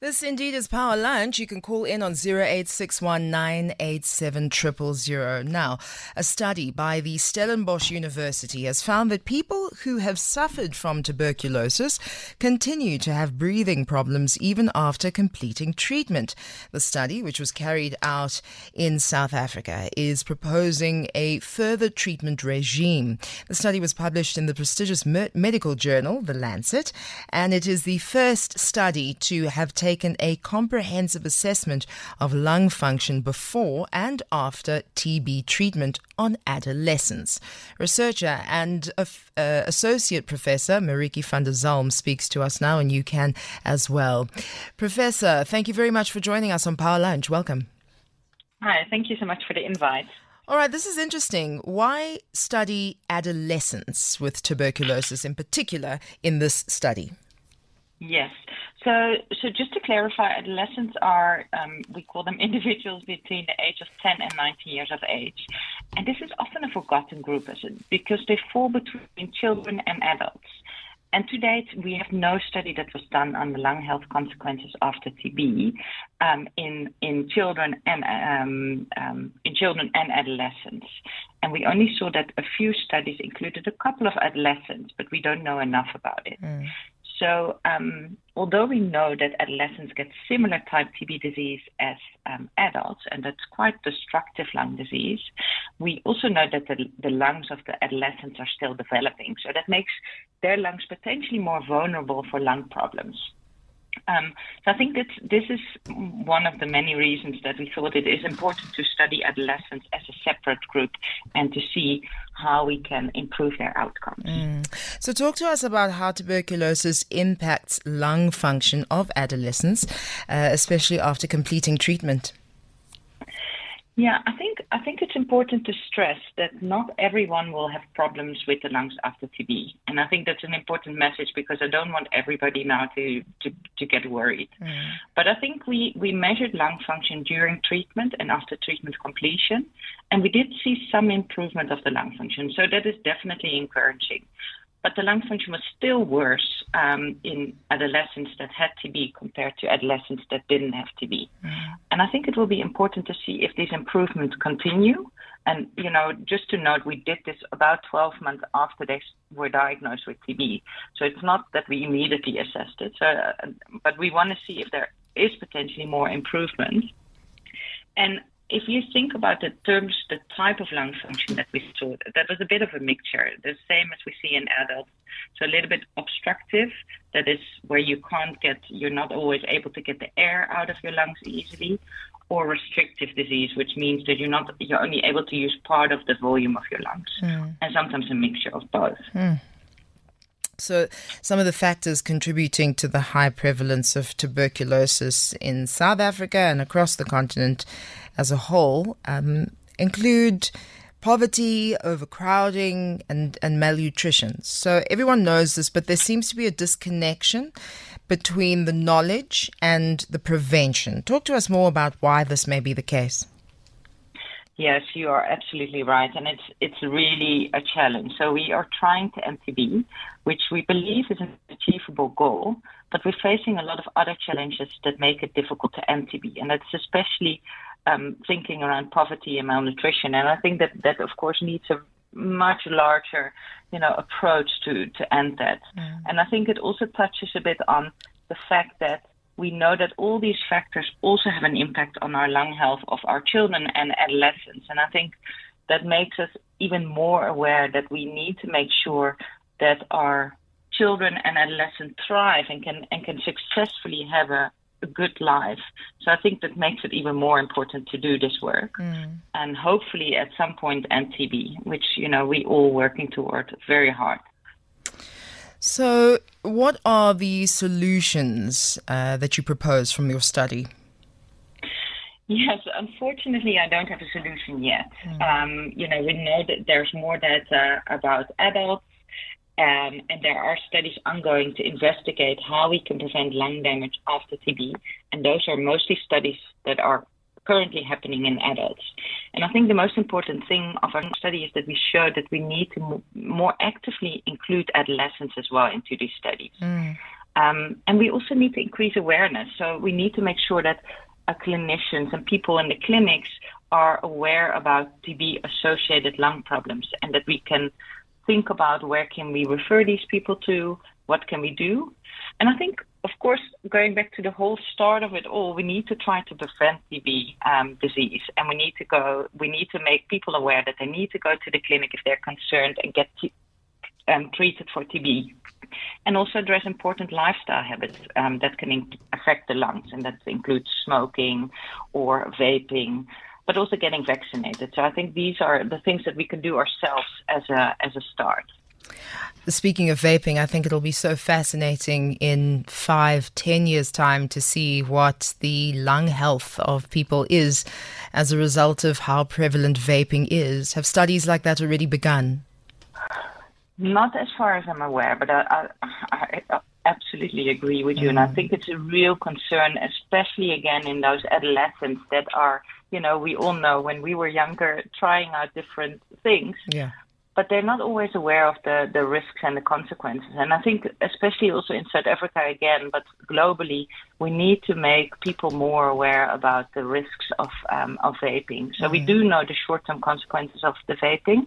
This indeed is Power Lunch. You can call in on 0861987000. Now, a study by the Stellenbosch University has found that people who have suffered from tuberculosis continue to have breathing problems even after completing treatment. The study, which was carried out in South Africa, is proposing a further treatment regime. The study was published in the prestigious medical journal, The Lancet, and it is the first study to have taken taken a comprehensive assessment of lung function before and after TB treatment on adolescents. Researcher and uh, Associate Professor Marieke van der Zalm speaks to us now, and you can as well. Professor, thank you very much for joining us on Power Lunch. Welcome. Hi, thank you so much for the invite. All right, this is interesting. Why study adolescents with tuberculosis in particular in this study? Yes. So, so just to clarify, adolescents are, um, we call them individuals between the age of 10 and 19 years of age. And this is often a forgotten group because they fall between children and adults. And to date, we have no study that was done on the lung health consequences after TB um, in in children and um, um, in children and adolescents. And we only saw that a few studies included a couple of adolescents, but we don't know enough about it. Mm. So, um, although we know that adolescents get similar type TB disease as um, adults, and that's quite destructive lung disease, we also know that the, the lungs of the adolescents are still developing. So, that makes their lungs potentially more vulnerable for lung problems. Um, so I think that this is one of the many reasons that we thought it is important to study adolescents as a separate group and to see how we can improve their outcomes. Mm. So talk to us about how tuberculosis impacts lung function of adolescents, uh, especially after completing treatment. Yeah, I think I think it's important to stress that not everyone will have problems with the lungs after TB, and I think that's an important message because I don't want everybody now to to, to get worried. Mm. But I think we we measured lung function during treatment and after treatment completion, and we did see some improvement of the lung function, so that is definitely encouraging but the lung function was still worse um, in adolescents that had TB compared to adolescents that didn't have TB. Mm. And I think it will be important to see if these improvements continue. And, you know, just to note, we did this about 12 months after they were diagnosed with TB. So it's not that we immediately assessed it, so, uh, but we want to see if there is potentially more improvement. And if you think about the terms, the type of lung function that we saw, that was a bit of a mixture, the same as we see in adults. So a little bit obstructive, that is where you can't get, you're not always able to get the air out of your lungs easily, or restrictive disease, which means that you're not, you're only able to use part of the volume of your lungs, mm. and sometimes a mixture of both. Mm. So, some of the factors contributing to the high prevalence of tuberculosis in South Africa and across the continent as a whole um, include poverty, overcrowding, and, and malnutrition. So, everyone knows this, but there seems to be a disconnection between the knowledge and the prevention. Talk to us more about why this may be the case. Yes, you are absolutely right, and it's it's really a challenge. So we are trying to end TB, which we believe is an achievable goal, but we're facing a lot of other challenges that make it difficult to end TB, and that's especially um, thinking around poverty and malnutrition. And I think that that of course needs a much larger, you know, approach to to end that. Mm. And I think it also touches a bit on the fact that we know that all these factors also have an impact on our lung health of our children and adolescents. And I think that makes us even more aware that we need to make sure that our children and adolescents thrive and can and can successfully have a, a good life. So I think that makes it even more important to do this work, mm. and hopefully at some point end TB, which you know we all working toward very hard. So, what are the solutions uh, that you propose from your study? Yes, unfortunately, I don't have a solution yet. Mm. Um, you know, we know that there's more data about adults, Um, and there are studies ongoing to investigate how we can prevent lung damage after TB. And those are mostly studies that are currently happening in adults. And I think the most important thing of our study is that we show that we need to more actively include adolescents as well into these studies. Mm. Um, and we also need to increase awareness. So we need to make sure that uh, clinicians and people in the clinics are aware about TB associated lung problems and that we can think about where can we refer these people to, what can we do. And I think, course, going back to the whole start of it all, we need to try to prevent TB um, disease, and we need to go. We need to make people aware that they need to go to the clinic if they're concerned and get t- um, treated for TB and also address important lifestyle habits um, that can in- affect the lungs, and that includes smoking or vaping, but also getting vaccinated. So I think these are the things that we can do ourselves as a as a start. Speaking of vaping, I think it'll be so fascinating in five, ten years' time to see what the lung health of people is as a result of how prevalent vaping is. Have studies like that already begun? Not as far as I'm aware, but I, I, I absolutely agree with you. Mm. And I mm. think it's a real concern, especially again in those adolescents that are, you know, we all know when we were younger trying out different things. Yeah. But they're not always aware of the, the risks and the consequences. And I think, especially also in South Africa again, but globally, we need to make people more aware about the risks of um, of vaping. So mm. we do know the short term consequences of the vaping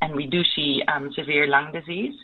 and we do see um, severe lung disease,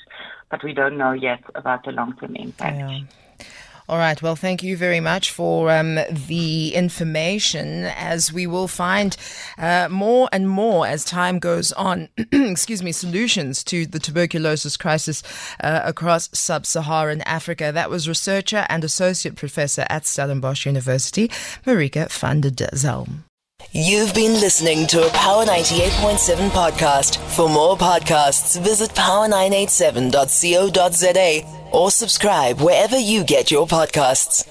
but we don't know yet about the long term impact. Yeah. All right. Well, thank you very much for um, the information, as we will find uh, more and more as time goes on. excuse me, solutions to the tuberculosis crisis uh, across sub-Saharan Africa. That was researcher and associate professor at Stellenbosch University, Marieke van der Zalm. You've been listening to a Power 98.7 podcast. For more podcasts, visit power987.co.za or subscribe wherever you get your podcasts.